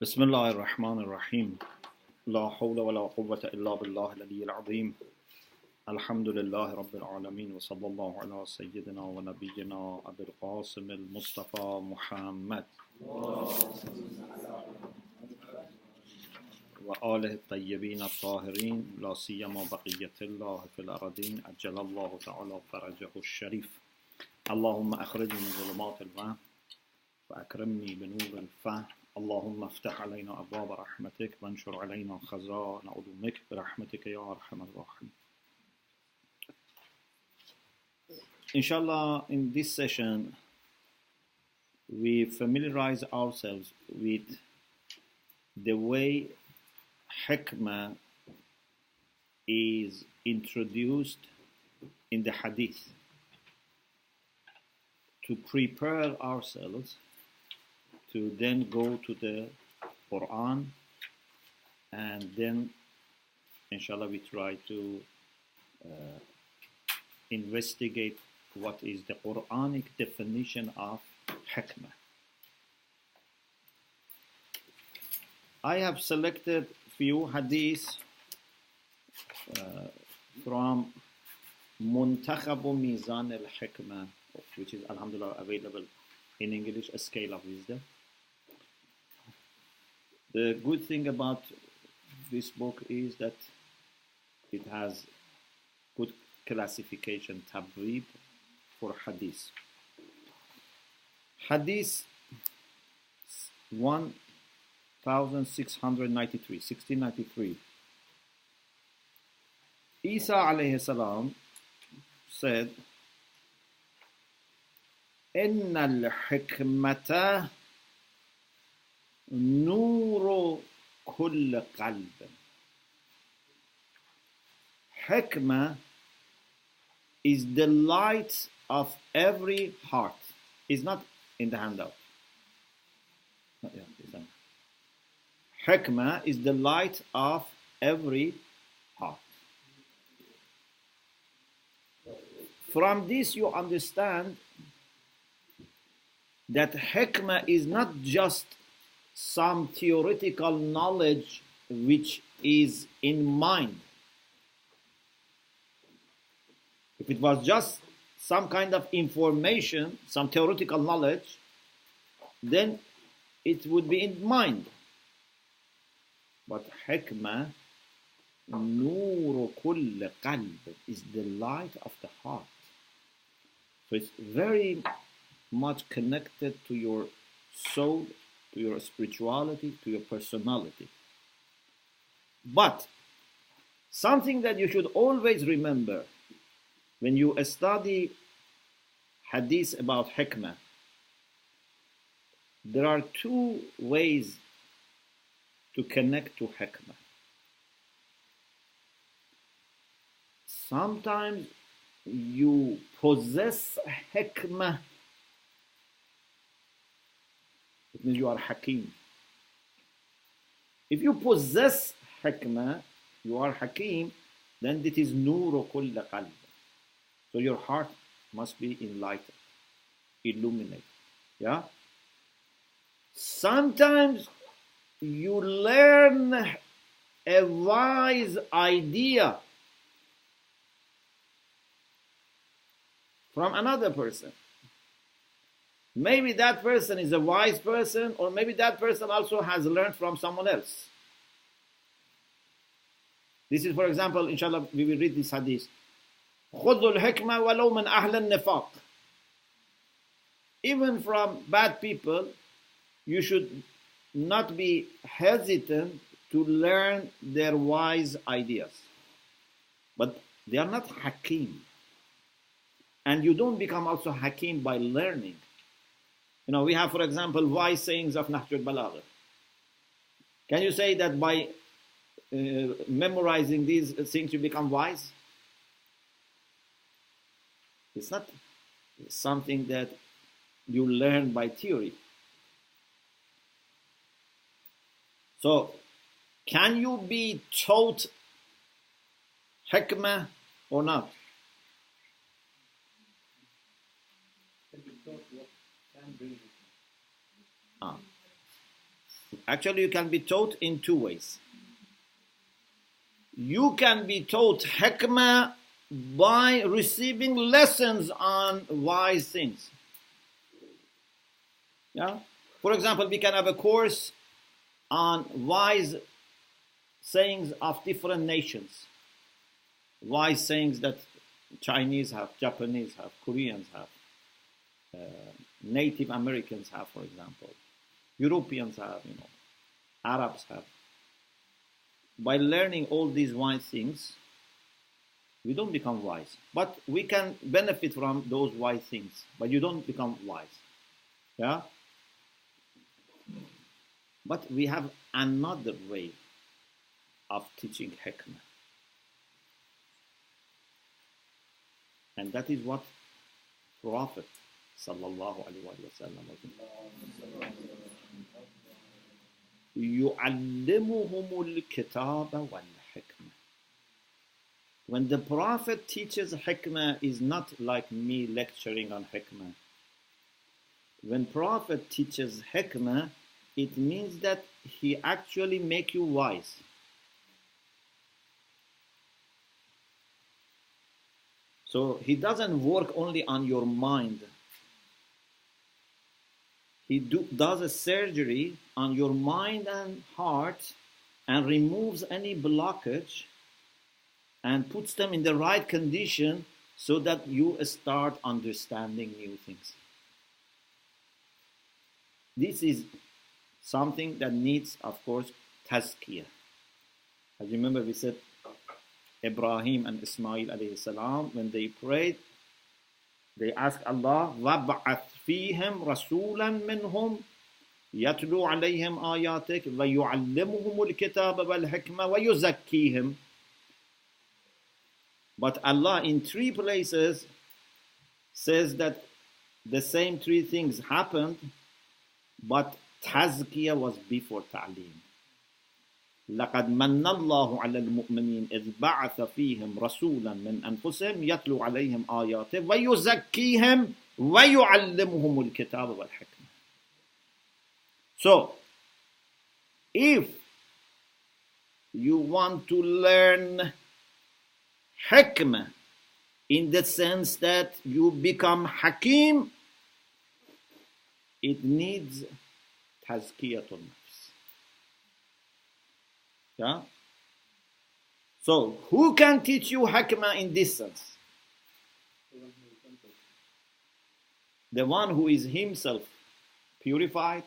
بسم الله الرحمن الرحيم. لا حول ولا قوة إلا بالله العلي العظيم. الحمد لله رب العالمين وصلى الله على سيدنا ونبينا أبي القاسم المصطفى محمد. وآله الطيبين الطاهرين لا سيما بقية الله في الأرضين أجل الله تعالى فرجه الشريف. اللهم أخرجني من ظلمات الوهم وأكرمني بنور الفهم اللهم افتح علينا أبواب رحمتك وانشر علينا خزائن علومك برحمتك يا أرحم الراحمين Inshallah, in this session, we familiarize ourselves with the way hikmah is introduced in the hadith to prepare ourselves to then go to the Quran and then inshallah we try to uh, investigate what is the Quranic definition of hikmah. I have selected few hadiths uh, from Muntakhabu Mizan al-Hikmah which is alhamdulillah available in English, a scale of wisdom. The good thing about this book is that it has good classification tabwib for hadith. Hadith 1693, 1693. Isa alayhi salam said, إن الحكمة نور كل قلب Hikmah is the light of every heart. It's not in the handout. Not yet, it's not. Hikmah is the light of every heart. From this, you understand that hikmah is not just some theoretical knowledge which is in mind. If it was just some kind of information, some theoretical knowledge, then it would be in mind. But hikmah, nur kull qalb, is the light of the heart. So it's very much connected to your soul, to your spirituality, to your personality. But something that you should always remember when you study hadith about hikmah, there are two ways to connect to hikmah. Sometimes you possess hikmah it means you are Hakim. If you possess Hikmah, you are Hakim, then it is Nur kull qalb. So your heart must be enlightened, illuminated. Yeah? Sometimes you learn a wise idea from another person. Maybe that person is a wise person, or maybe that person also has learned from someone else. This is, for example, inshallah, we will read this hadith. خذوا الحكمة ولو من أهل النفاق. Even from bad people, you should not be hesitant to learn their wise ideas. But they are not hakim. And you don't become also hakim by learning. You know, we have, for example, wise sayings of Nahjul Balagha. Can you say that by uh, memorizing these things you become wise? It's not something that you learn by theory. So, can you be taught hikmah or not? Ah. Actually, you can be taught in two ways. You can be taught hikmah by receiving lessons on wise things. Yeah? For example, we can have a course on wise sayings of different nations. Wise sayings that Chinese have, Japanese have, Koreans have, uh, Native Americans have, for example, Europeans have, you know, Arabs have. By learning all these wise things, we don't become wise. But we can benefit from those wise things, but you don't become wise. Yeah? But we have another way of teaching hikmah. And that is what Prophet sallallahu alaihi wasallam يعلمهم الكتاب والحكمة When the Prophet teaches hikmah is not like me lecturing on hikmah. When Prophet teaches hikmah, it means that he actually make you wise. So he doesn't work only on your mind. He do, does a surgery on your mind and heart and removes any blockage and puts them in the right condition so that you start understanding new things. This is something that needs, of course, tazkiyah. As you remember, we said Ibrahim and Ismail alayhi salam, when they prayed, they asked Allah, وَابْعَثْ فِيهِمْ رَسُولًا مِّنْهُمْ يَتْلُو عَلَيْهِمْ آيَاتِكَ وَيُعَلِّمُهُمُ الْكِتَابَ وَالْحِكْمَةَ وَيُزَكِّيهِمْ But Allah in three places says that the same three things happened, but tazkiyah was before ta'lim. لقد من الله على المؤمنين إذ بعث فيهم رسولا من أنفسهم يتلو عليهم آياته ويزكيهم ويعلمهم الكتاب والحكمة. So, if you want to learn hikmah in the sense that you become hakim, it needs tazkiyatun yeah? So, who can teach you hikmah in this sense? The one who is himself purified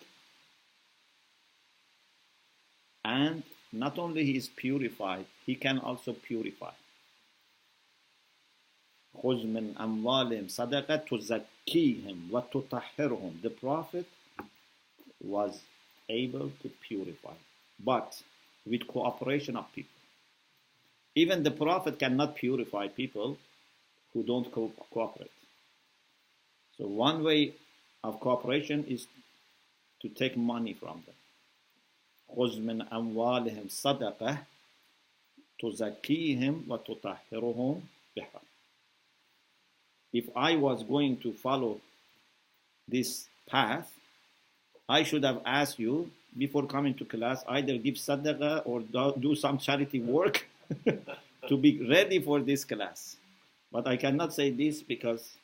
and not only he is purified, he can also purify. خذ من أموالهم صدقة تزكيهم وتطهرهم. The Prophet was able to purify. But with cooperation of people. Even the Prophet cannot purify people who don't co- cooperate. So one way of cooperation is to take money from them. خذ من أموالهم صدقة تزكيهم وتطهرهم بها. If I was going to follow this path, I should have asked you before coming to class, either give sadaqah or do some charity work to be ready for this class. But I cannot say this because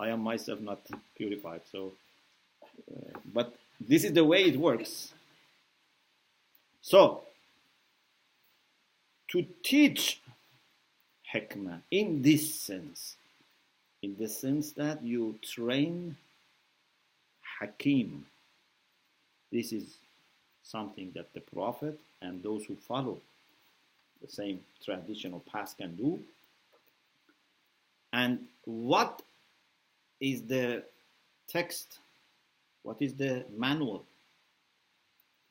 I am myself not purified. So, uh, but this is the way it works. So, to teach hikmah in this sense, in the sense that you train hakim. This is something that the Prophet and those who follow the same traditional path can do. And what is the text? What is the manual?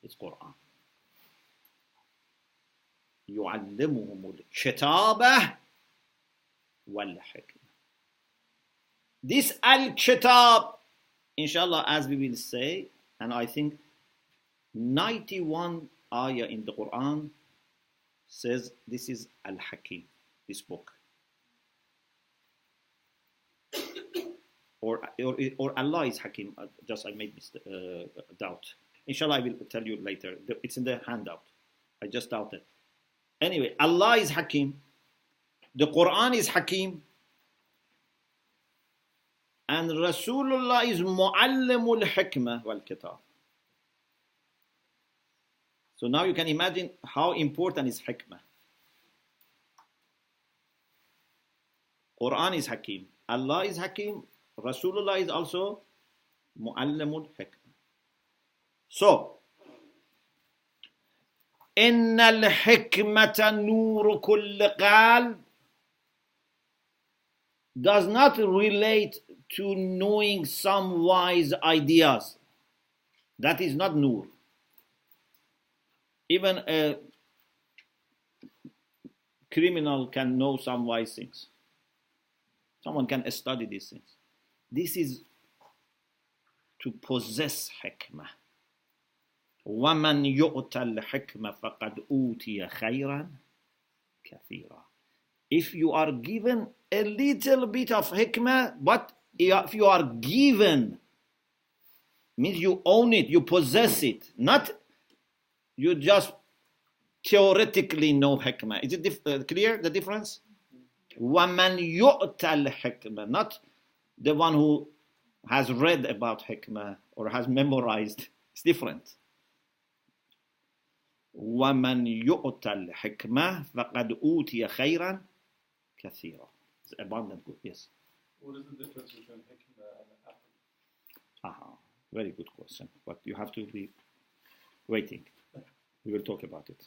It's Quran. يعلمهم الكتابة والحكمة. This al-kitab, inshallah, as we will say, and I think 91 ayah in the Quran says this is Al Hakim, this book. Or, or, or Allah is Hakim, uh, just I made this uh, doubt Inshallah, I will tell you later. It's in the handout. I just doubted. Anyway, Allah is Hakim. The Quran is Hakim. And Rasulullah is Muallimul Hikmah wal Kitab. So now you can imagine how important is Hikmah. Quran is Hakim. Allah is Hakim. Rasulullah is also Muallimul Hikmah. So, إن الحكمة نور كل قلب does not relate to knowing some wise ideas. That is not nur. Even a criminal can know some wise things. Someone can study these things. This is to possess hikmah. ومن يؤت الحكمة فقد أوتي خيرا كثيرا. If you are given a little bit of hikmah, but if you are given, means you own it, you possess it, not you just theoretically know hikmah. Is it dif- uh, clear the difference? وَمَنْ يُؤْتَ الْحِكْمَةِ Not the one who has read about hikmah or has memorized is different. وَمَنْ يُؤْتَ الْحِكْمَةِ فَقَدْ أُوتِيَ خَيْرًا كَثِيرًا It's abundant good, yes. What is the difference between hikmah and aql? Aha, very good question, but you have to be waiting. We will talk about it.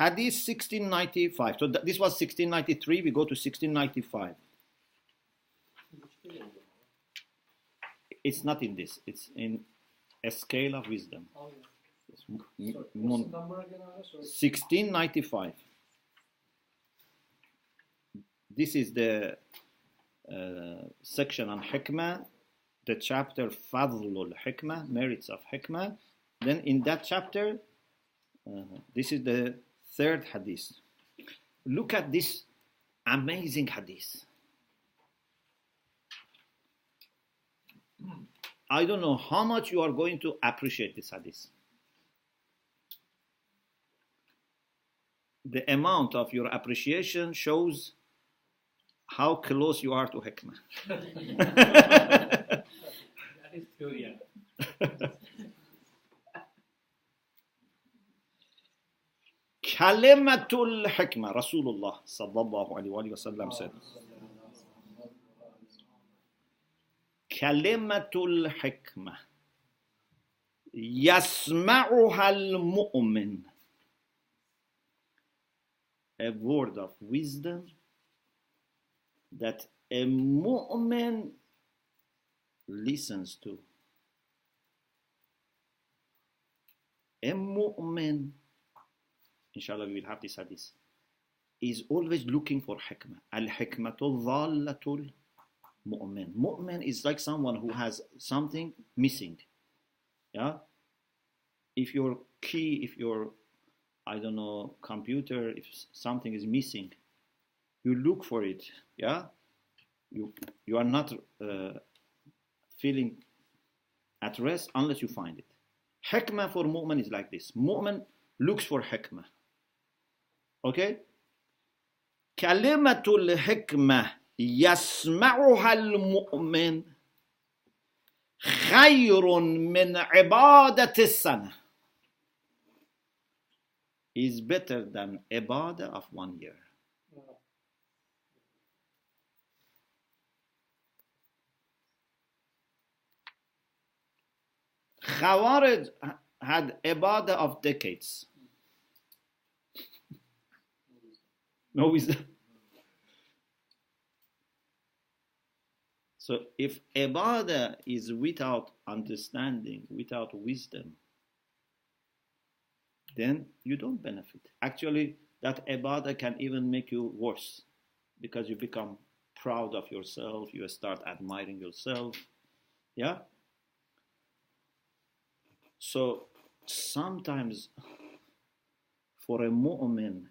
Hadith 1695. So th- this was 1693. We go to 1695. It's not in this. It's in a scale of wisdom. M- m- Sorry, mon- what's the number again? 1695. This is the uh, section on hikmah, the chapter Fadlul Hikmah, merits of hikmah. Then in that chapter, uh, this is the third hadith. Look at this amazing hadith. I don't know how much you are going to appreciate this hadith. the amount of your appreciation shows how close you are to hikmah. That is theory. yeah. كلمة الحكمة رسول الله صلى الله عليه وآله وسلم said. كلمة الحكمة. يسمعها المؤمن. A word of wisdom that a mu'min listens to. A mu'min inshallah we will have this hadith, is always looking for hikmah. Al hikmatul dhallatul mu'min. Mu'min is like someone who has something missing. Yeah? If your key, if your I don't know, computer, if something is missing, you look for it, yeah? You, you are not uh, feeling at rest unless you find it. Hikmah for mu'min is like this. Mu'min looks for hikmah. Okay? Kalimatul hikmah يسمعها المؤمن خير من عبادة السنة is better than ibadah of one year. Khawarij had ibadah of decades. No wisdom. So if ibadah is without understanding, without wisdom, then you don't benefit. Actually, that ibadah can even make you worse because you become proud of yourself, you start admiring yourself. Yeah? So sometimes for a mu'min,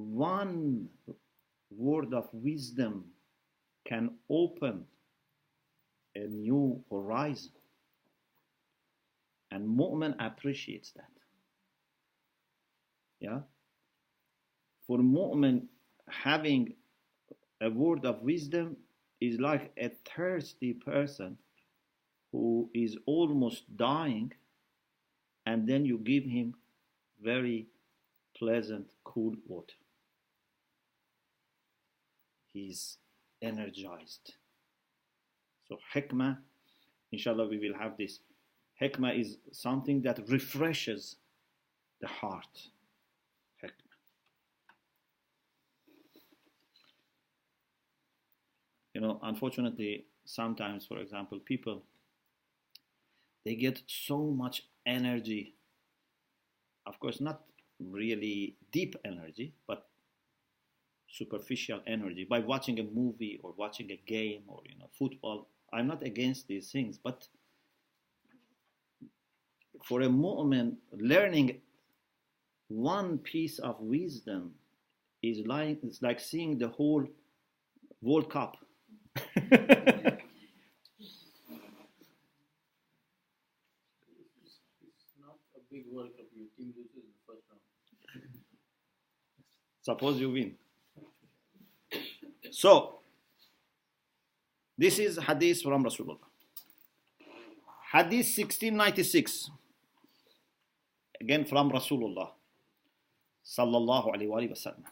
one word of wisdom can open a new horizon. And mu'min appreciates that. Yeah? For mu'min, having a word of wisdom is like a thirsty person who is almost dying, and then you give him very pleasant, cool water. He's energized. So, hikmah, inshallah, we will have this. Hikmah is something that refreshes the heart. Hikmah. You know, unfortunately, sometimes, for example, people they get so much energy. Of course, not really deep energy, but superficial energy by watching a movie or watching a game or you know football. I'm not against these things, but for a mu'min, learning one piece of wisdom is like it's like seeing the whole World Cup. Suppose you not a big World Cup. Your team loses in the first round. Suppose you win. So, this is hadith from Rasulullah. Hadith 1696. Again from Rasulullah. Sallallahu alayhi wa sallam.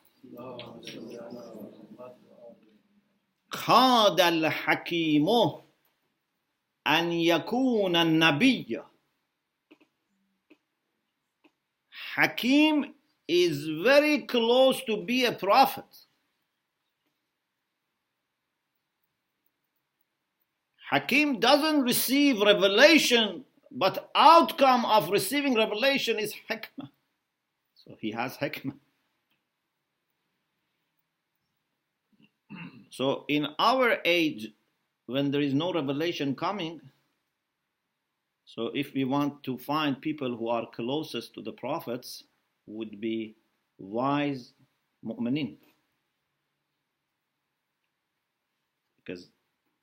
كاد الحكيم أن يكون النبي Hakim is very close to be a prophet. Hakim doesn't receive revelation, but outcome of receiving revelation is hikmah. So he has hikmah. So in our age, when there is no revelation coming, so if we want to find people who are closest to the prophets, would be wise mu'minin. Because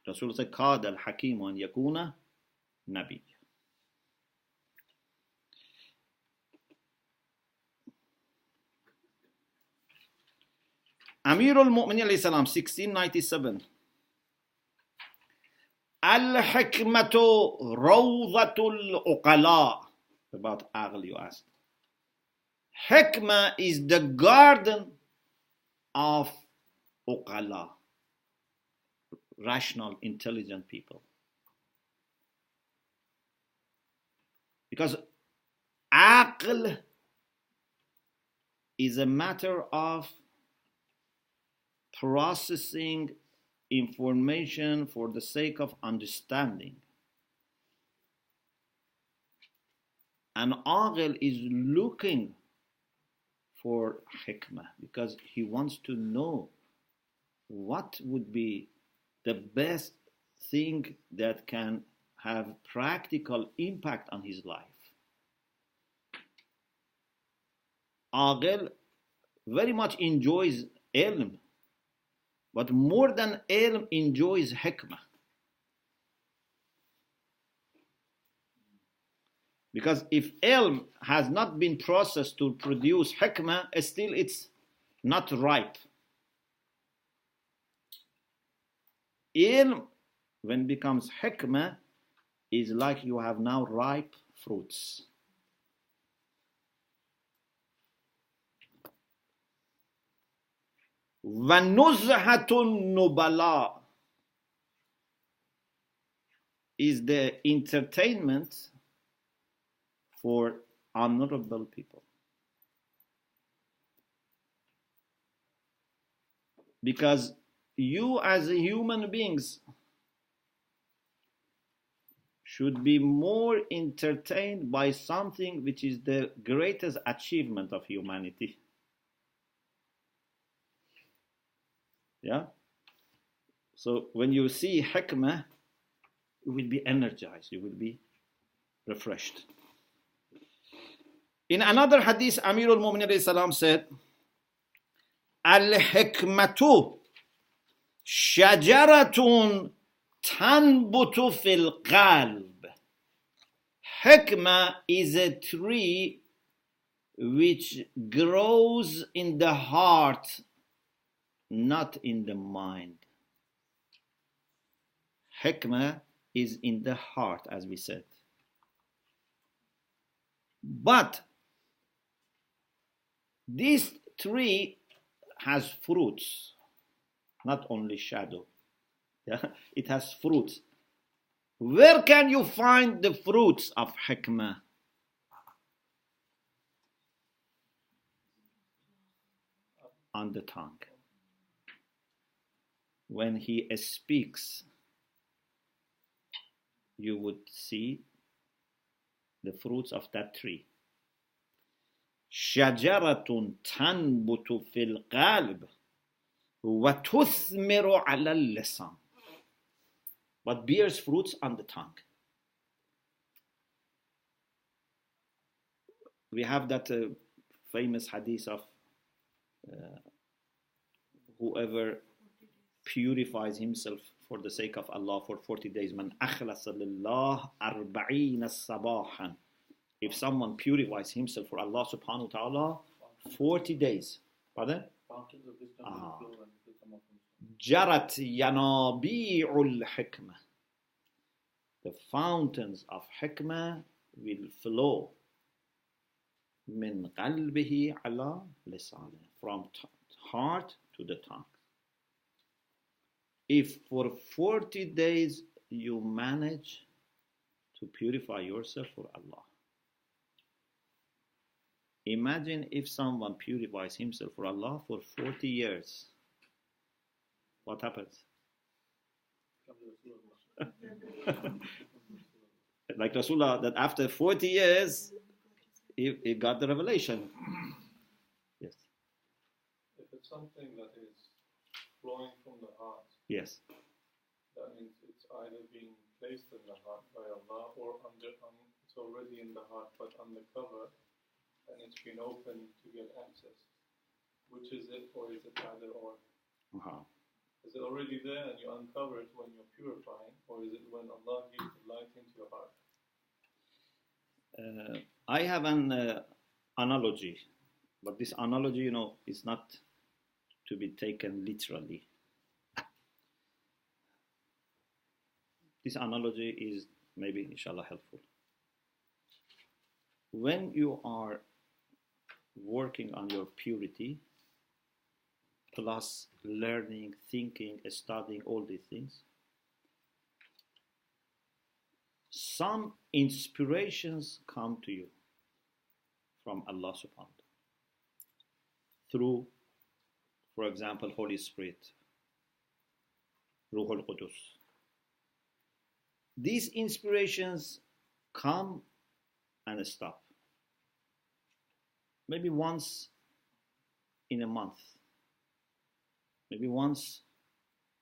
رسول الله كاد الحكيم أن يكون نبي أمير المؤمنين عليه السلام 1697 الحكمة روضة العقلاء about عقل you ask حكمة is the garden of عقلاء Rational, intelligent people. Because Aql is a matter of processing information for the sake of understanding. And Aqil is looking for hikmah because he wants to know what would be the best thing that can have practical impact on his life. Aqil very much enjoys ilm but more than ilm enjoys hikmah. Because if ilm has not been processed to produce hikmah, still it's not ripe. Ilm, when it becomes hikmah, is like you have now ripe fruits. و نزهت النبلا is the entertainment for honorable people. Because you, as human beings, should be more entertained by something which is the greatest achievement of humanity. Yeah? So when you see hikmah, you will be energized, you will be refreshed. In another hadith, Amir al Mu'minin said, Al hikmatu shajaratun تنبت في القلب Hikmah is a tree which grows in the heart, not in the mind. Hikmah is in the heart, as we said. But this tree has fruits, not only shadow. Yeah? It has fruits. Where can you find the fruits of hikmah? On the tongue. When he speaks, you would see the fruits of that tree. شجرة تنبت في القلب وتثمر على اللسان but bears fruits on the tongue. We have that uh, famous hadith of uh, whoever purifies himself for the sake of Allah for 40 days. Man akhlasa lillah arba'ina sabahan. If someone purifies himself for Allah subhanahu wa ta'ala 40 days. Pardon? Fountains of wisdom Ah. Jarat yanabi'ul hikmah. The fountains of hikmah will flow. Min qalbihi ala lisane. From heart to the tongue. If for 40 days you manage to purify yourself for Allah. Imagine if someone purifies himself for Allah for 40 years. What happens? like Rasulullah, that after 40 years, he, he got the revelation. Yes, If it's something that is flowing from the heart, yes, that means it's either being placed in the heart by Allah or under, um, it's already in the heart but undercover and it's been opened to get access. Which is it, or is it either or? uh-huh. Is it already there and you uncover it when you're purifying, or is it when Allah gives the light into your heart? Uh, I have an uh, analogy, but this analogy, you know, is not to be taken literally. This analogy is maybe, inshallah, helpful. When you are working on your purity, plus learning, thinking, studying, all these things, some inspirations come to you from Allah subhanahu wa ta'ala through, for example, Holy Spirit, Ruh al-Qudus. These inspirations come and stop. Maybe once in a month, maybe once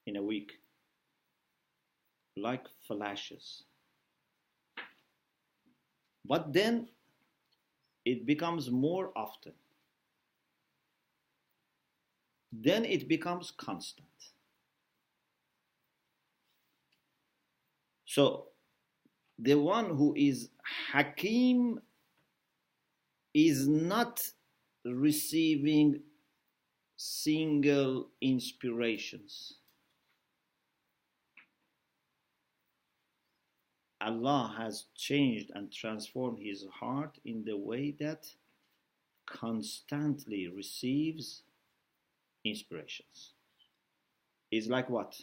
in a week, like flashes. But then it becomes more often. Then it becomes constant. So the one who is Hakim is not receiving single inspirations. Allah has changed and transformed his heart in the way that constantly receives inspirations. It's like what?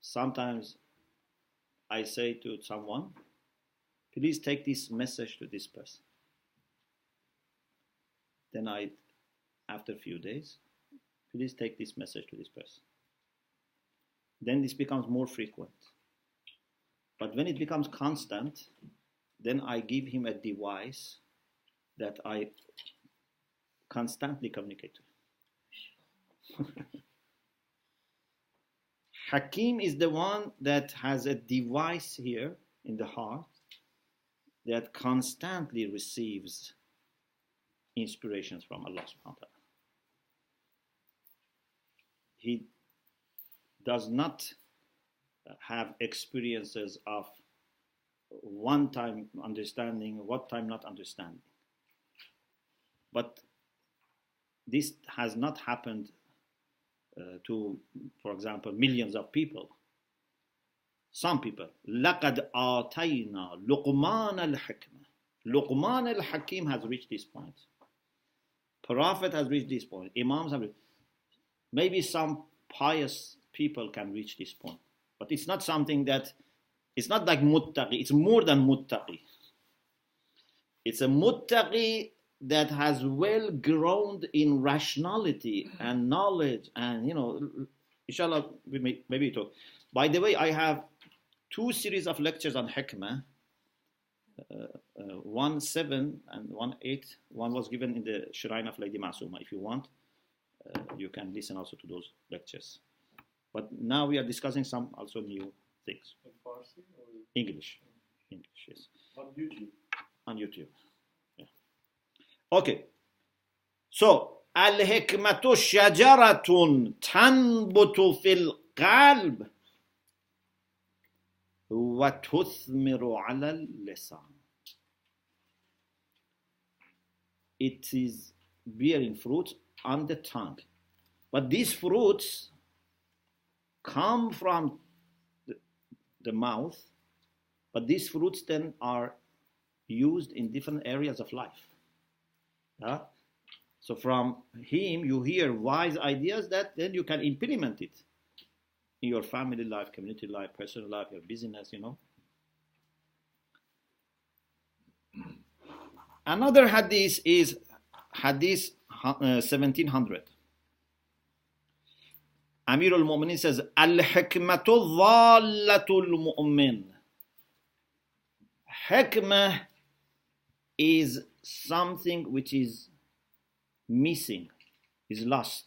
Sometimes I say to someone, please take this message to this person. Then I, after a few days, please take this message to this person. Then this becomes more frequent. But when it becomes constant, then I give him a device that I constantly communicate to. Hakim is the one that has a device here in the heart that constantly receives inspirations from Allah subhanahu wa ta'ala He does not have experiences of one time understanding, what time not understanding. But this has not happened uh, to, for example, millions of people. Some people. لَقَدْ آتَيْنَا لُقْمَانَ الْحِكْمَةِ Luqman al-Hakim has reached this point. Prophet has reached this point. Imams have reached. Maybe some pious people can reach this point. But it's not something that, it's not like muttaqi. It's more than muttaqi. It's a muttaqi that has well grown in rationality and knowledge and you know inshallah we may maybe talk by the way i have two series of lectures on hikmah uh, uh, one seven and one eight one was given in the shrine of lady masuma if you want you can listen also to those lectures but now we are discussing some also new things In Farsi or english english yes On YouTube. on YouTube. Yeah. Okay. So الحكمة شجرة تنبت في القلب وتثمر على اللسان. It is bearing fruit on the tongue. But these fruits come from the, the mouth, but these fruits then are used in different areas of life. Yeah? So from him you hear wise ideas that then you can implement it in your family life, community life, personal life, your business, you know. Another hadith is hadith 1700. Amir al-Mu'minin says, Al-hikmatu dhallatul mu'min. Hikmah is something which is missing, is lost.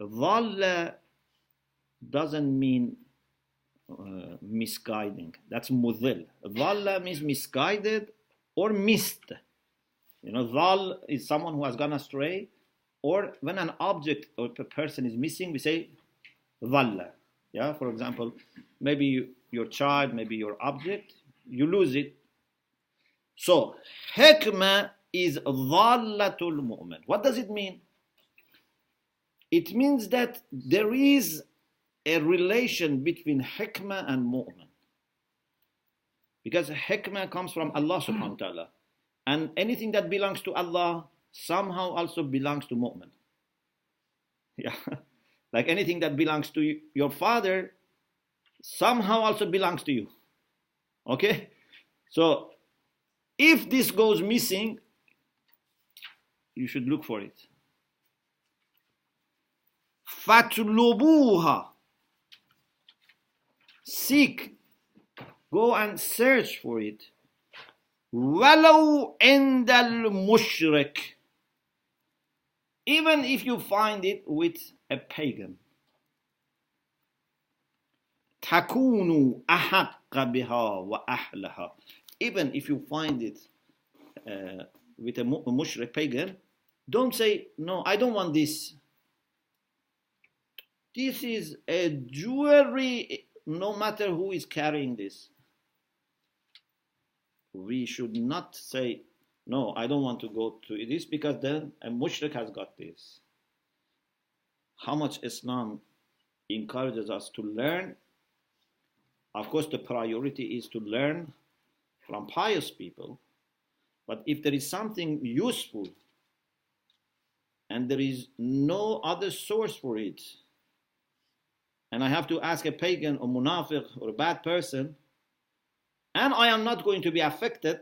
Dhalla doesn't mean uh, misguiding. That's mudil. Dhalla means misguided or missed. You know, dhal is someone who has gone astray, or when an object or a person is missing, we say dhalla. Yeah, for example, maybe you, your child, maybe your object, you lose it. So, hikmah is dhallatul mu'min. What does it mean? It means that there is a relation between hikmah and mu'min. Because hikmah comes from Allah subhanahu wa ta'ala. And anything that belongs to Allah somehow also belongs to mu'min. Yeah. Like anything that belongs to you- your father somehow also belongs to you. Okay? So if this goes missing, you should look for it. Fatlubuha. Seek. Go and search for it. Walau indal mushrik. Even if you find it with a pagan. takunu ahaqqa biha wa ahlaha. Even if you find it uh, with a mushrik pagan, don't say, no, I don't want this. This is a jewelry, no matter who is carrying this. We should not say, no, I don't want to go to this because then a mushrik has got this. How much Islam encourages us to learn of course, the priority is to learn from pious people. But if there is something useful and there is no other source for it, and I have to ask a pagan or munafiq or a bad person, and I am not going to be affected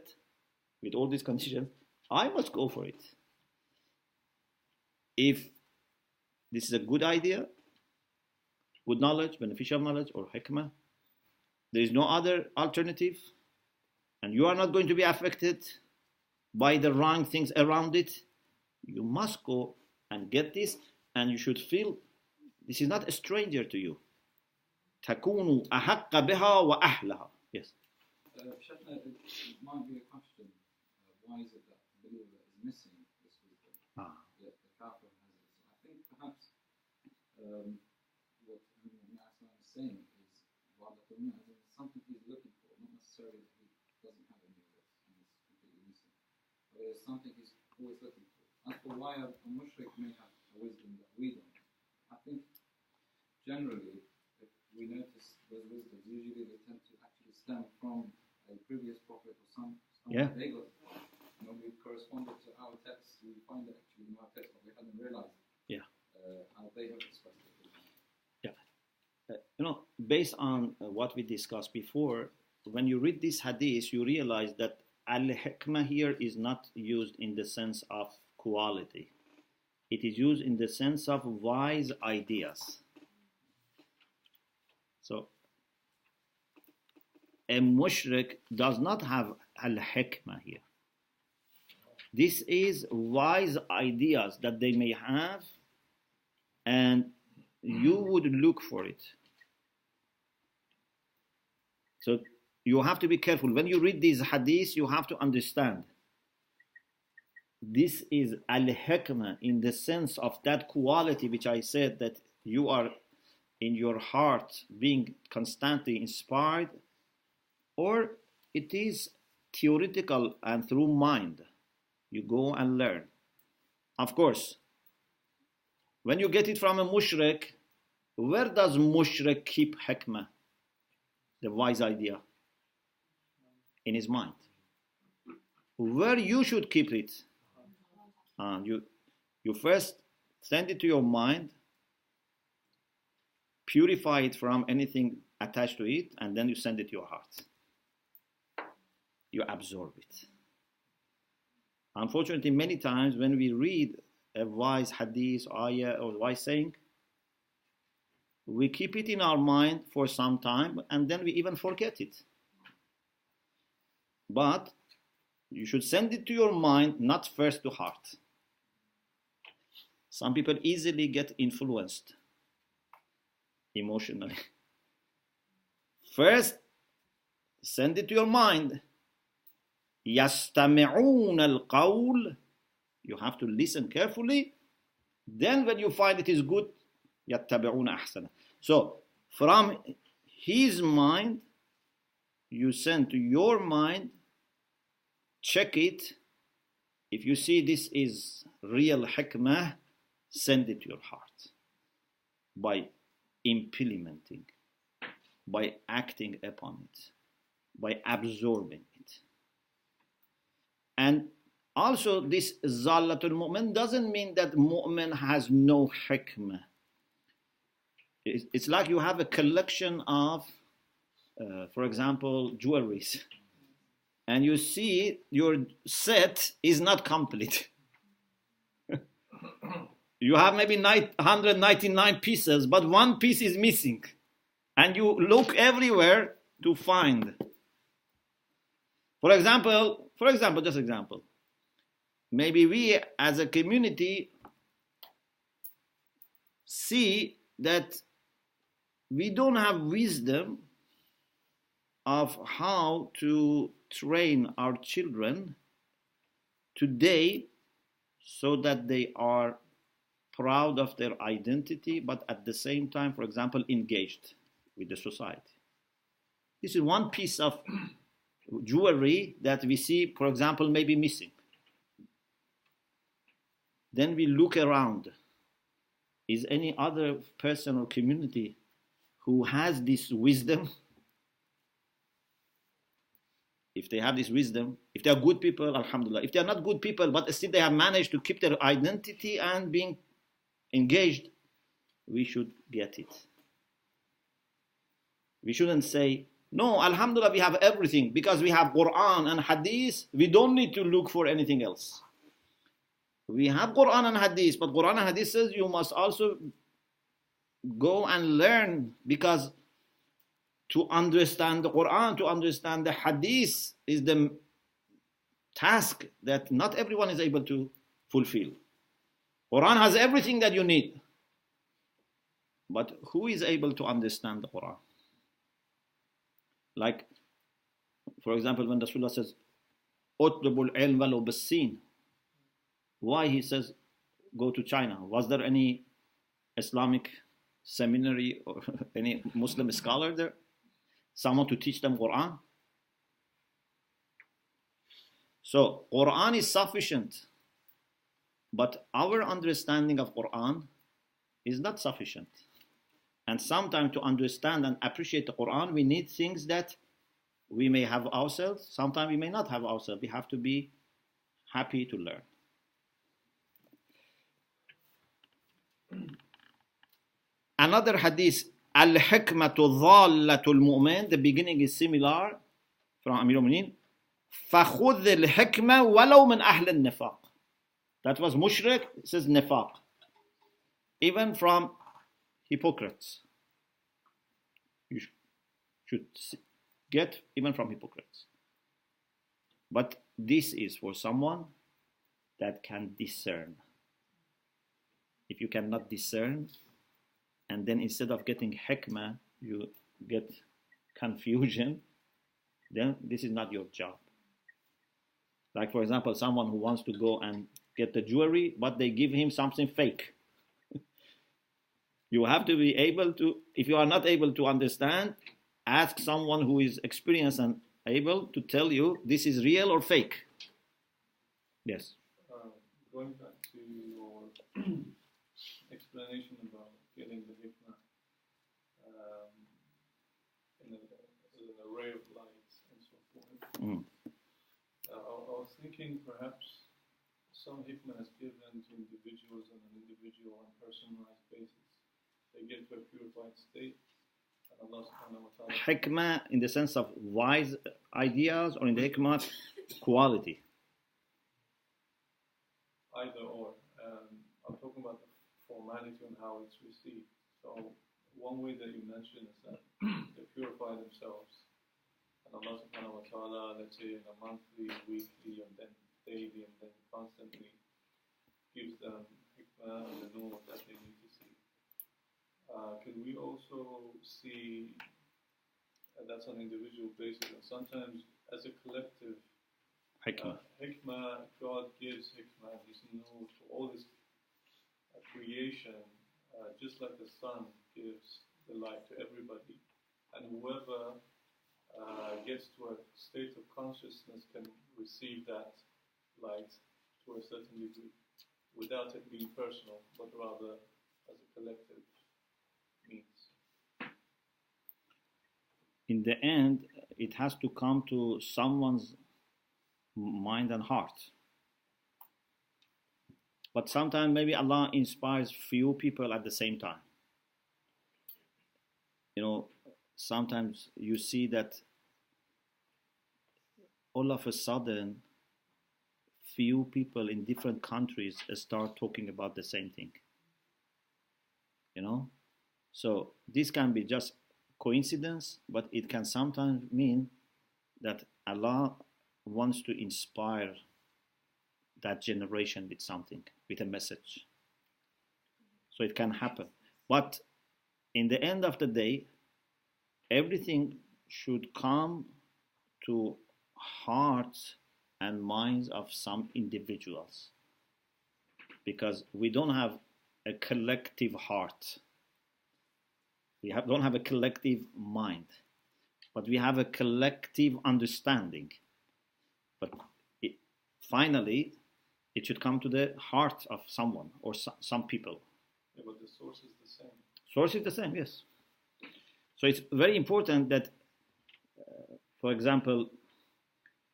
with all these conditions, I must go for it. If this is a good idea, good knowledge, beneficial knowledge, or hikmah, there is no other alternative, and you are not going to be affected by the wrong things around it, you must go and get this, and you should feel this is not a stranger to you. تكون أحق بها وأهلها. uh, it, it might be a question. Uh, why is it that the believer is missing this wisdom? Ah. Yet the kafir has it. So I think perhaps um, what Muhammad is saying is the mu'min, as something he's looking for, not necessarily that he doesn't have any of this and is completely missing. But there's something he's always looking for. As for why a, a mushrik may have a wisdom that we don't, I think generally, if we notice those wisdoms, usually they tend to actually stem from a previous prophet or some, someone Yeah. they got. You know, we corresponded to our text, we find it actually in our text, but we hadn't realized Yeah. uh, how they have expressed it. Uh, you know, based on uh, what we discussed before, when you read this hadith, you realize that al-hikmah here is not used in the sense of quality. It is used in the sense of wise ideas. So, a mushrik does not have al-hikmah here. This is wise ideas that they may have, and you hmm. would look for it. So you have to be careful. When you read these hadiths, you have to understand. This is al hikmah in the sense of that quality which I said that you are in your heart being constantly inspired, or it is theoretical and through mind. You go and learn. Of course, when you get it from a mushrik, where does mushrik keep hikmah, the wise idea? In his mind. Where you should keep it? Uh, you, you first send it to your mind, purify it from anything attached to it, and then you send it to your heart. You absorb it. Unfortunately, many times when we read a wise hadith, ayah, or wise saying, we keep it in our mind for some time and then we even forget it. But you should send it to your mind, not first to heart. Some people easily get influenced emotionally. First, send it to your mind. يستمعون القول you have to listen carefully. Then when you find it is good, يتبعون أحسنه. So from his mind, you send to your mind, check it. If you see this is real hikmah, send it to your heart by implementing, by acting upon it, by absorbing it. and also, this Zallatul Mu'min doesn't mean that Mu'min has no hikmah. It's like you have a collection of, uh, for example, jewelries, and you see your set is not complete. you have maybe 199 pieces, but one piece is missing, and you look everywhere to find. For example, for example, just example. Maybe we as a community see that we don't have wisdom of how to train our children today so that they are proud of their identity but at the same time for example engaged with the society. This is one piece of jewelry that we see for example maybe missing then we look around. Is any other person or community who has this wisdom? If they have this wisdom, if they are good people, Alhamdulillah. If they are not good people, but still they have managed to keep their identity and being engaged, we should get it. We shouldn't say, no, Alhamdulillah, we have everything because we have Quran and Hadith. We don't need to look for anything else. We have Quran and Hadith, but Quran and Hadith says you must also go and learn because to understand the Quran, to understand the Hadith is the task that not everyone is able to fulfill. Quran has everything that you need. But who is able to understand the Quran? Like, for example, when Rasulullah says, "Utlubul ilm walau why he says, "Go to China." Was there any Islamic seminary or any Muslim scholar there? someone to teach them Quran? So Quran is sufficient, but our understanding of Quran is not sufficient. And sometimes to understand and appreciate the Quran, we need things that we may have ourselves. Sometimes we may not have ourselves. We have to be happy to learn. Another hadith, Al-Hikmatu Dhallatul Mu'min, the beginning is similar from Amir al-Mu'minin. فَخُذِ الْحِكْمَةِ وَلَوْ مِنْ أَهْلِ النِّفَاقِ That was mushrik, it says nifaq. Even from hypocrites. You should get even from hypocrites. But this is for someone that can discern. If you cannot discern, and then instead of getting hikmah, you get confusion, then this is not your job. Like, for example, someone who wants to go and get the jewelry, but they give him something fake. You have to be able to, if you are not able to understand, ask someone who is experienced and able to tell you this is real or fake. Yes. Uh, going back to your explanation about getting the hikmah um, in, a, in an array of lights and so forth, Mm. uh, I, I was thinking perhaps some hikmah is given to individuals on an individual and personalized basis. They get to a purified state, and Allah subhanahu wa ta'ala Hikmah in the sense of wise ideas or in the hikmah quality. either or. Um, I'm talking about the formality and how it's received. So one way that you mentioned is that they purify themselves. And Allah subhanahu wa ta'ala, let's say in a monthly, weekly, and then daily, and then constantly gives them hikmah and the nur that they need. Uh, can we also see, and that's on an individual basis, and sometimes as a collective, Hikmah. uh, hikmah, God gives hikmah, His nur to all His uh, creation, uh, just like the sun gives the light to everybody. And whoever uh, gets to a state of consciousness can receive that light to a certain degree without it being personal, but rather as a collective means. In the end, it has to come to someone's mind and heart. But sometimes maybe Allah inspires few people at the same time. You know, sometimes you see that all of a sudden, few people in different countries start talking about the same thing. You know? So this can be just coincidence, but it can sometimes mean that Allah wants to inspire that generation with something, with a message. So it can happen. But in the end of the day, everything should come to hearts and minds of some individuals. Because we don't have a collective heart. We have, don't have a collective mind, but we have a collective understanding. But it, finally, it should come to the heart of someone or so, some people. Yeah, but the source is the same. Source is the same, yes. So it's very important that, uh, for example,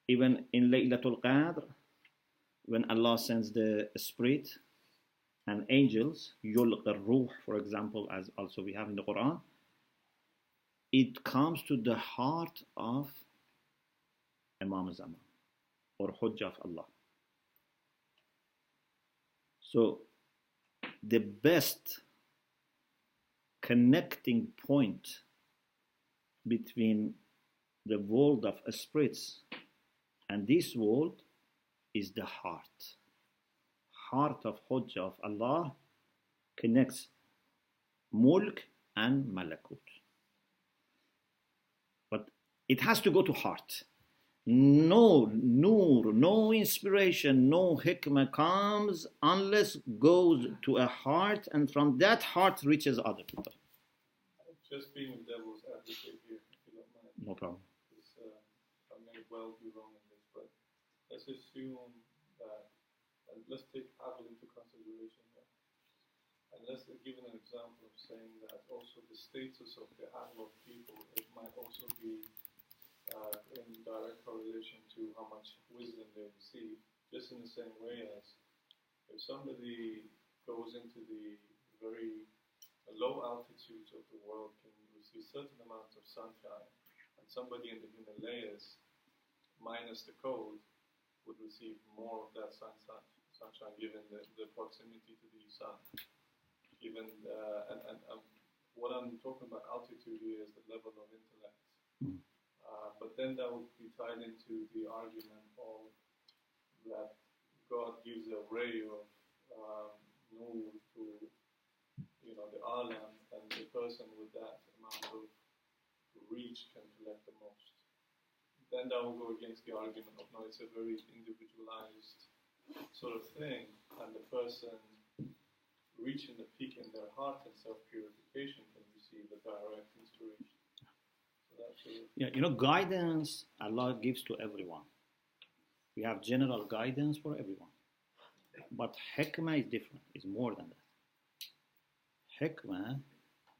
even in Laylatul Qadr, when Allah sends the Spirit and angels, yulq ruh, for example, as also we have in the Quran, it comes to the heart of Imam Zaman or Hujjah of Allah. So the best connecting point between the world of spirits and this world is the heart. Heart of Hujjah of Allah connects mulk and malakut. But it has to go to heart. No nur, no inspiration, no hikmah comes unless goes to a heart and from that heart reaches other people. Just being the devil's advocate here, if you don't mind. No problem. Uh, I may well be wrong in this, but let's assume that, and let's take aql into consideration here. And let's give an example of saying that also the status of the aql of people, it might also be uh, in direct correlation to how much wisdom they receive, just in the same way as if somebody goes into the very low altitudes of the world can receive certain amounts of sunshine, and somebody in the Himalayas, minus the cold, would receive more of that sunshine, sunshine given the, the proximity to the sun. Given uh, and, and um, what I'm talking about altitude here is the level of intellect. Mm. Uh, but then that would be tied into the argument of that God gives a ray of um, nur to you know the alam, and the person with that amount of reach can collect the most. Then that will go against the argument of no, it's a very individualized sort of thing, and the person reaching the peak in their heart and self purification can receive the direct inspiration. Yeah, you know, guidance Allah gives to everyone. We have general guidance for everyone. But hikmah is different, it's more than that. Hikmah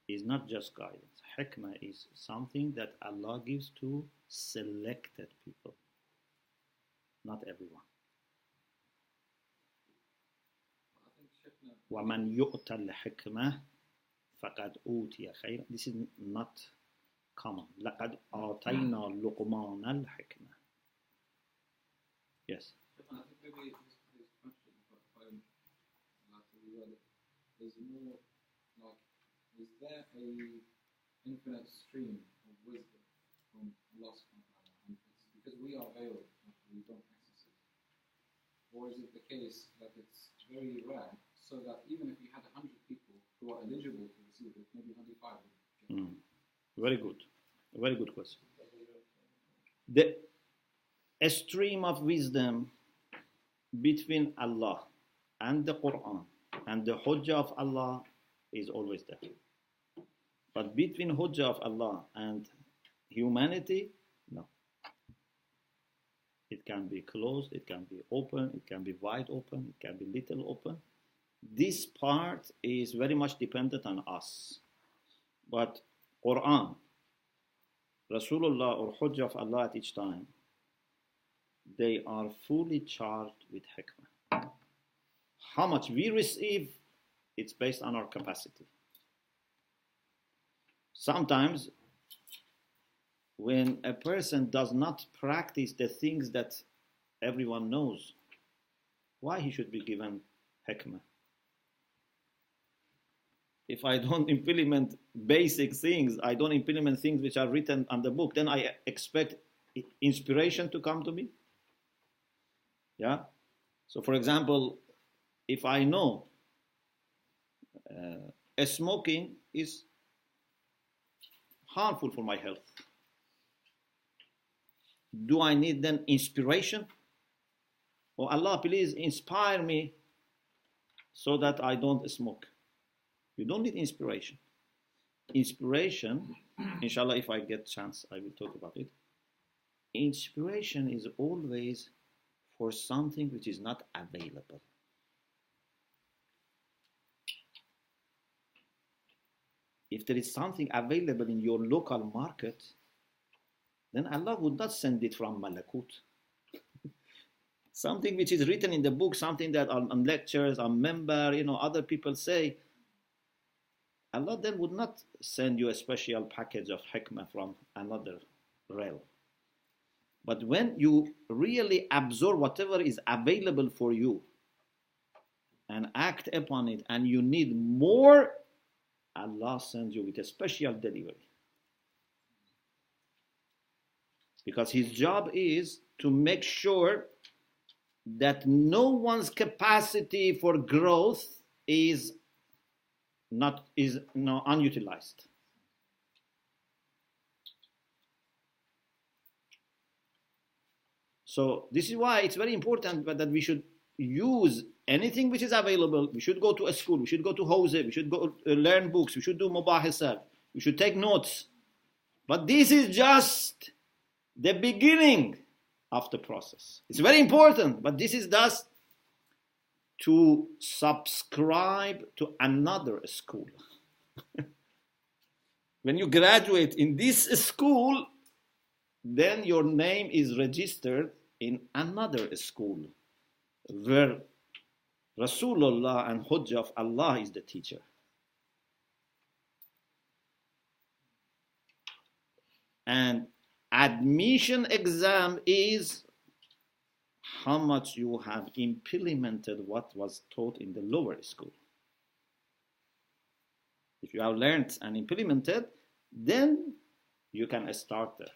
is not just guidance. Hikmah is something that Allah gives to selected people, not everyone. وَمَنْ يُؤْتَ الْحِكْمَةِ فَقَدْ أُوتِيَ خَيْرًا This is not common. لَقَدْ أَعْطَيْنَا لُقْمَانَ الْحِكْمَةِ Yes. Is more like, is there a infinite stream of wisdom from Allah subhanahu wa ta'ala, and it's because we are veiled, we don't access it? Or is it the case that it's very rare, so that even if you had hundred people who are eligible to receive it, maybe only five would get it? Mm. Very good. Very good question. The a stream of wisdom between Allah and the Quran and the Hujjah of Allah is always there. But between Hujjah of Allah and humanity, no. It can be closed, it can be open, it can be wide open, it can be little open. This part is very much dependent on us. But Quran, Rasulullah or Hujjah of Allah at each time, they are fully charged with hikmah. How much we receive, it's based on our capacity. Sometimes, when a person does not practice the things that everyone knows, why he should be given hikmah? If I don't implement basic things, I don't implement things which are written on the book, then I expect inspiration to come to me. Yeah. So, for example, if I know uh, smoking is harmful for my health, do I need then inspiration? Oh Allah, please inspire me so that I don't smoke. You don't need inspiration. Inspiration, inshallah, if I get chance, I will talk about it. Inspiration is always for something which is not available. If there is something available in your local market, then Allah would not send it from Malakut. something which is written in the book, something that on, on lectures, on minbar, you know, other people say, Allah then would not send you a special package of hikmah from another realm. But when you really absorb whatever is available for you and act upon it, and you need more, Allah sends you with a special delivery. Because His job is to make sure that no one's capacity for growth is not is no unutilized. So this is why it's very important that we should use anything which is available. We should go to a school. We should go to Hawza. We should go uh, learn books. We should do mubahisat. We should take notes. But this is just the beginning of the process. It's very important, but this is just to subscribe to another school. when you graduate in this school, then your name is registered in another school where Rasulullah and Hujjah of Allah is the teacher. And admission exam is how much you have implemented what was taught in the lower school. If you have learned and implemented, then you can start there.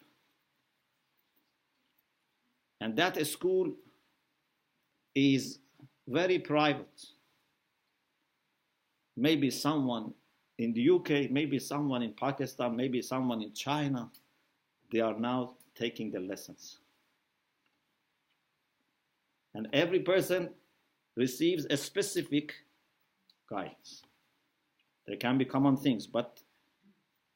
And that school is very private. Maybe someone in the UK, maybe someone in Pakistan, maybe someone in China, they are now taking the lessons. And every person receives a specific guidance. There can be common things, but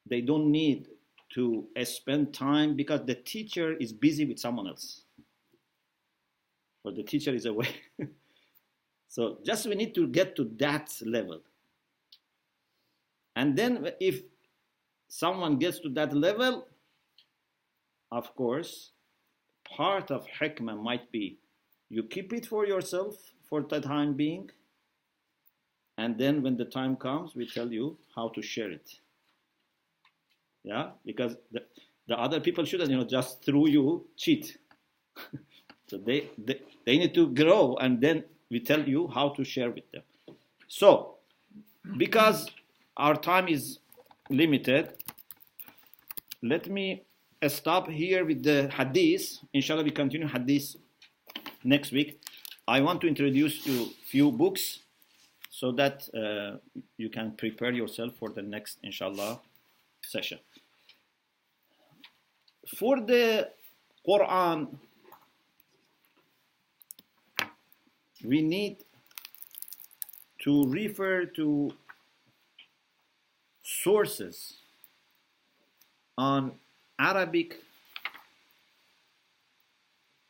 they don't need to eh, spend time because the teacher is busy with someone else. Or the teacher is away. so just we need to get to that level. And then if someone gets to that level, of course, part of hikmah might be you keep it for yourself for the time being, and then when the time comes, we tell you how to share it. Yeah, because the, the other people shouldn't, you know, just through you cheat. so they, they they need to grow, and then we tell you how to share with them. So, because our time is limited, let me stop here with the hadith. Inshallah, we continue hadith next week. I want to introduce you few books so that uh, you can prepare yourself for the next, inshallah, session. For the Quran, we need to refer to sources on Arabic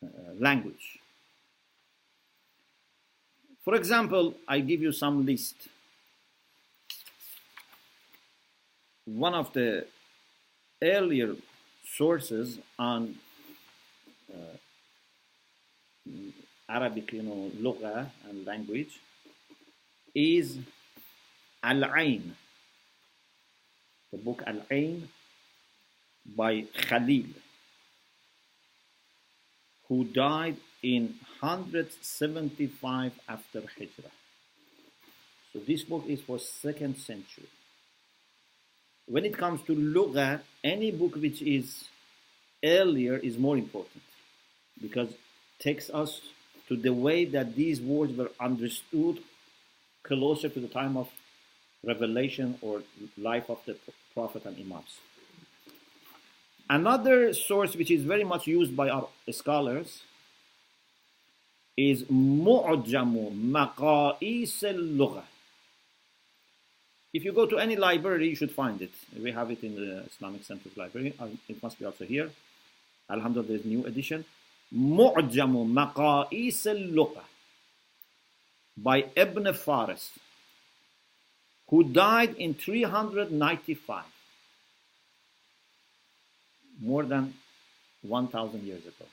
uh, language. For example, I give you some list. One of the earlier sources on uh, Arabic, you know, lugha and language is Al-Ain. The book Al-Ain by Khalil, who died in 175 after Hijrah. So this book is for second century. When it comes to Lugha, any book which is earlier is more important because takes us to the way that these words were understood closer to the time of revelation or life of the Prophet and Imams. Another source which is very much used by our scholars is Mu'jamu Maqa'is al-Lugha. If you go to any library, you should find it. We have it in the Islamic Center's library. Uh, it must be also here. Alhamdulillah, there's new edition. Mu'jamu Maqa'is al-Lugha by Ibn Faris, who died in 395 more than 1000 years ago.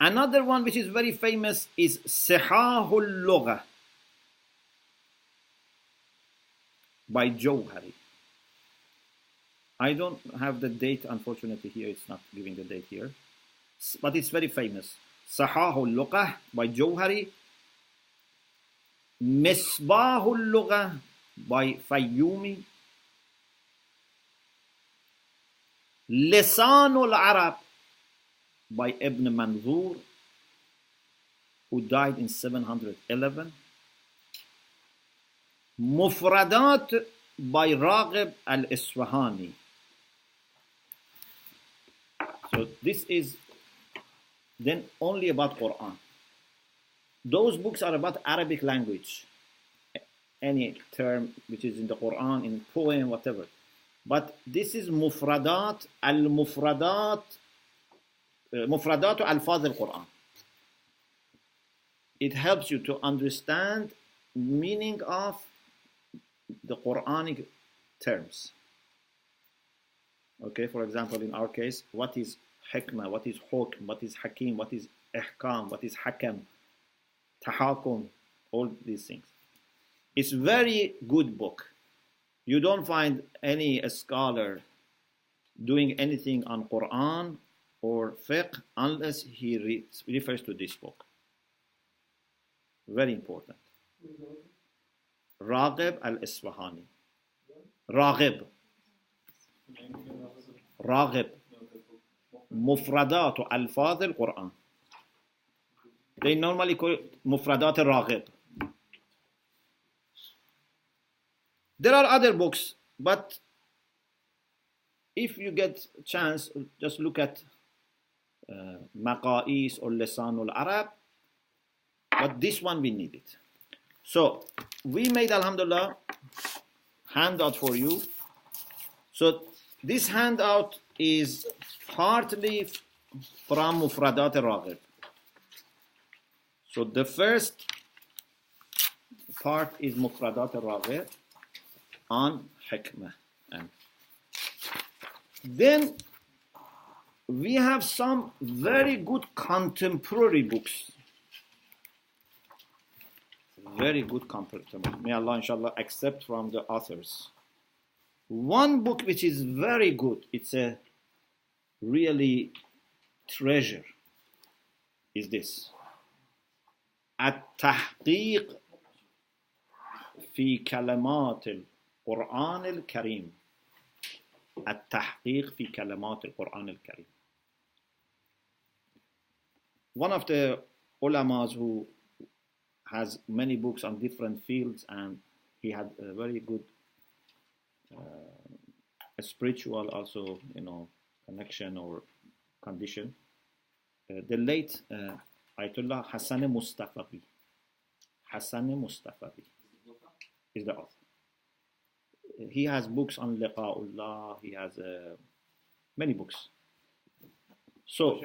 Another one which is very famous is Sihahul Lugha by Jawhari. I don't have the date, unfortunately, here. It's not giving the date here. But it's very famous. Sahahul Lugha by Jawhari. Misbahul Lugha by Fayyumi. Lisanul Arab by Ibn Manzur, who died in 711. Mufradat by Raghib al-Isfahani. So this is then only about Quran. Those books are about Arabic language. Any term which is in the Quran, in poem, whatever. but this is mufradat al-mufradat mufradat al-faz al-Quran. It helps you to understand meaning of the Quranic terms. Okay, for example, in our case, what is hikmah, what is hukm, what is hakim, what is ihkam, what is hakam, tahakum, all these things. It's very good book. You don't find any scholar doing anything on Quran or fiqh unless he re- refers to this book. Very important. Raghib al-Isfahani. Raghib. راغب مفردات و الفاظ القرآن they normally call it مفردات راغب there are other books but if you get a chance just look at uh, maqais or Lisanul Arab. But this one we need it. So we made Alhamdulillah handout for you. So this handout is partly from Mufradat Raghib. So the first part is Mufradat Raghib on Hikmah. And then we have some very good contemporary books. Very good contemporary. May Allah inshallah accept from the authors. One book which is very good, it's a really treasure, is this. التحقيق في كلمات القرآن الكريم التحقيق في كلمات القرآن الكريم One of the ulamas who has many books on different fields and he had a very good uh, a spiritual also you know connection or condition. Uh, the late uh, Ayatollah Hassan Mustafavi. Hassan Mustafavi is the author. He has books on liqa'ullah. He has uh, many books. So,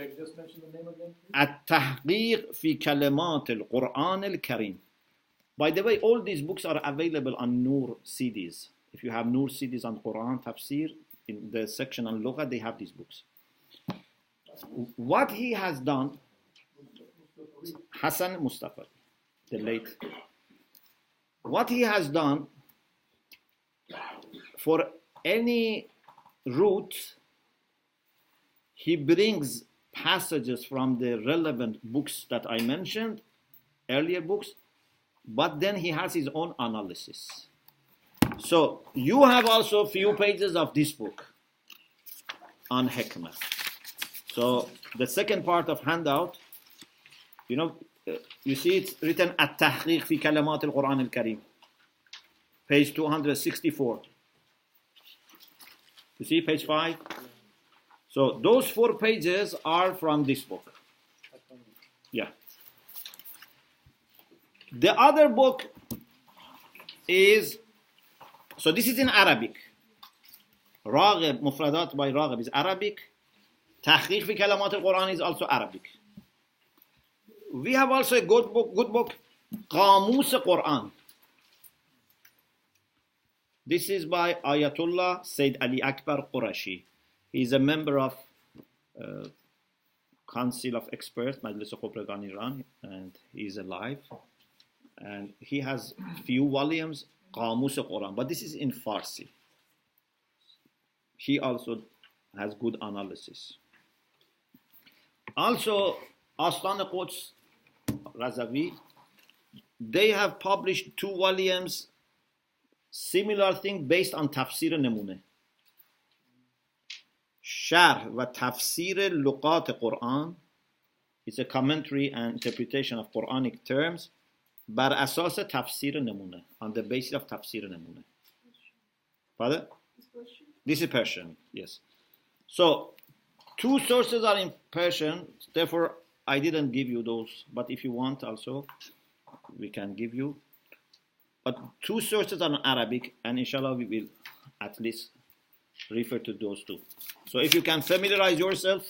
At-Tahqiq fi Kalimat al-Quran al-Karim. By the way, all these books are available on Nur CDs. If you have Nur CDs on Quran, Tafsir, in the section on Lugha, they have these books. What he has done, Hassan Mustafa, the late, what he has done for any route he brings passages from the relevant books that I mentioned, earlier books, but then he has his own analysis. So you have also few pages of this book on Hikmah. So the second part of handout, you know, uh, you see it's written at tahqiq fi kalamat al-Quran al-Karim. Page 264. You see page 5? So those four pages are from this book. Yeah. The other book is so this is in Arabic. Raghib, Mufradat by Raghib is Arabic. Tahqiq fi Kalamat al-Quran is also Arabic. We have also a good book, good book, Qamus Quran. This is by Ayatollah Sayyid Ali Akbar Qurashi. He is a member of uh, Council of Experts, Majlis Khubragan Iran, and he is alive. And he has few volumes, Qamus Quran, but this is in Farsi. He also has good analysis. Also, Astan Quds Razavi, they have published two volumes, similar thing based on Tafsir Nemune. شرح و تفسیر لغات قرآن is a commentary and interpretation of Quranic terms بر اساس تفسیر نمونه on the basis of تفسیر نمونه Pardon? This is Persian, yes. So, two sources are in Persian, therefore I didn't give you those, but if you want also, we can give you. But two sources are in Arabic, and inshallah we will at least refer to those two. So if you can familiarize yourself,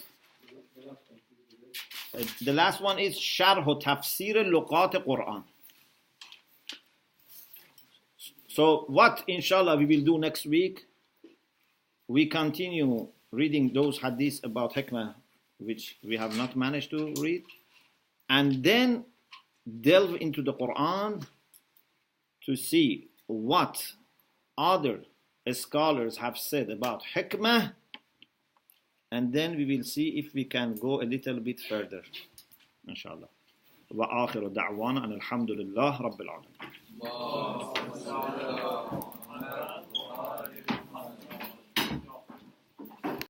uh, the last one is Sharh Tafsir Lughat Quran. So what inshallah we will do next week, we continue reading those hadiths about hikmah which we have not managed to read, and then delve into the Quran to see what other scholars have said about hikmah, and then we will see if we can go a little bit further. Inshallah. وآخر دعوانا أن الحمد لله رب العالمين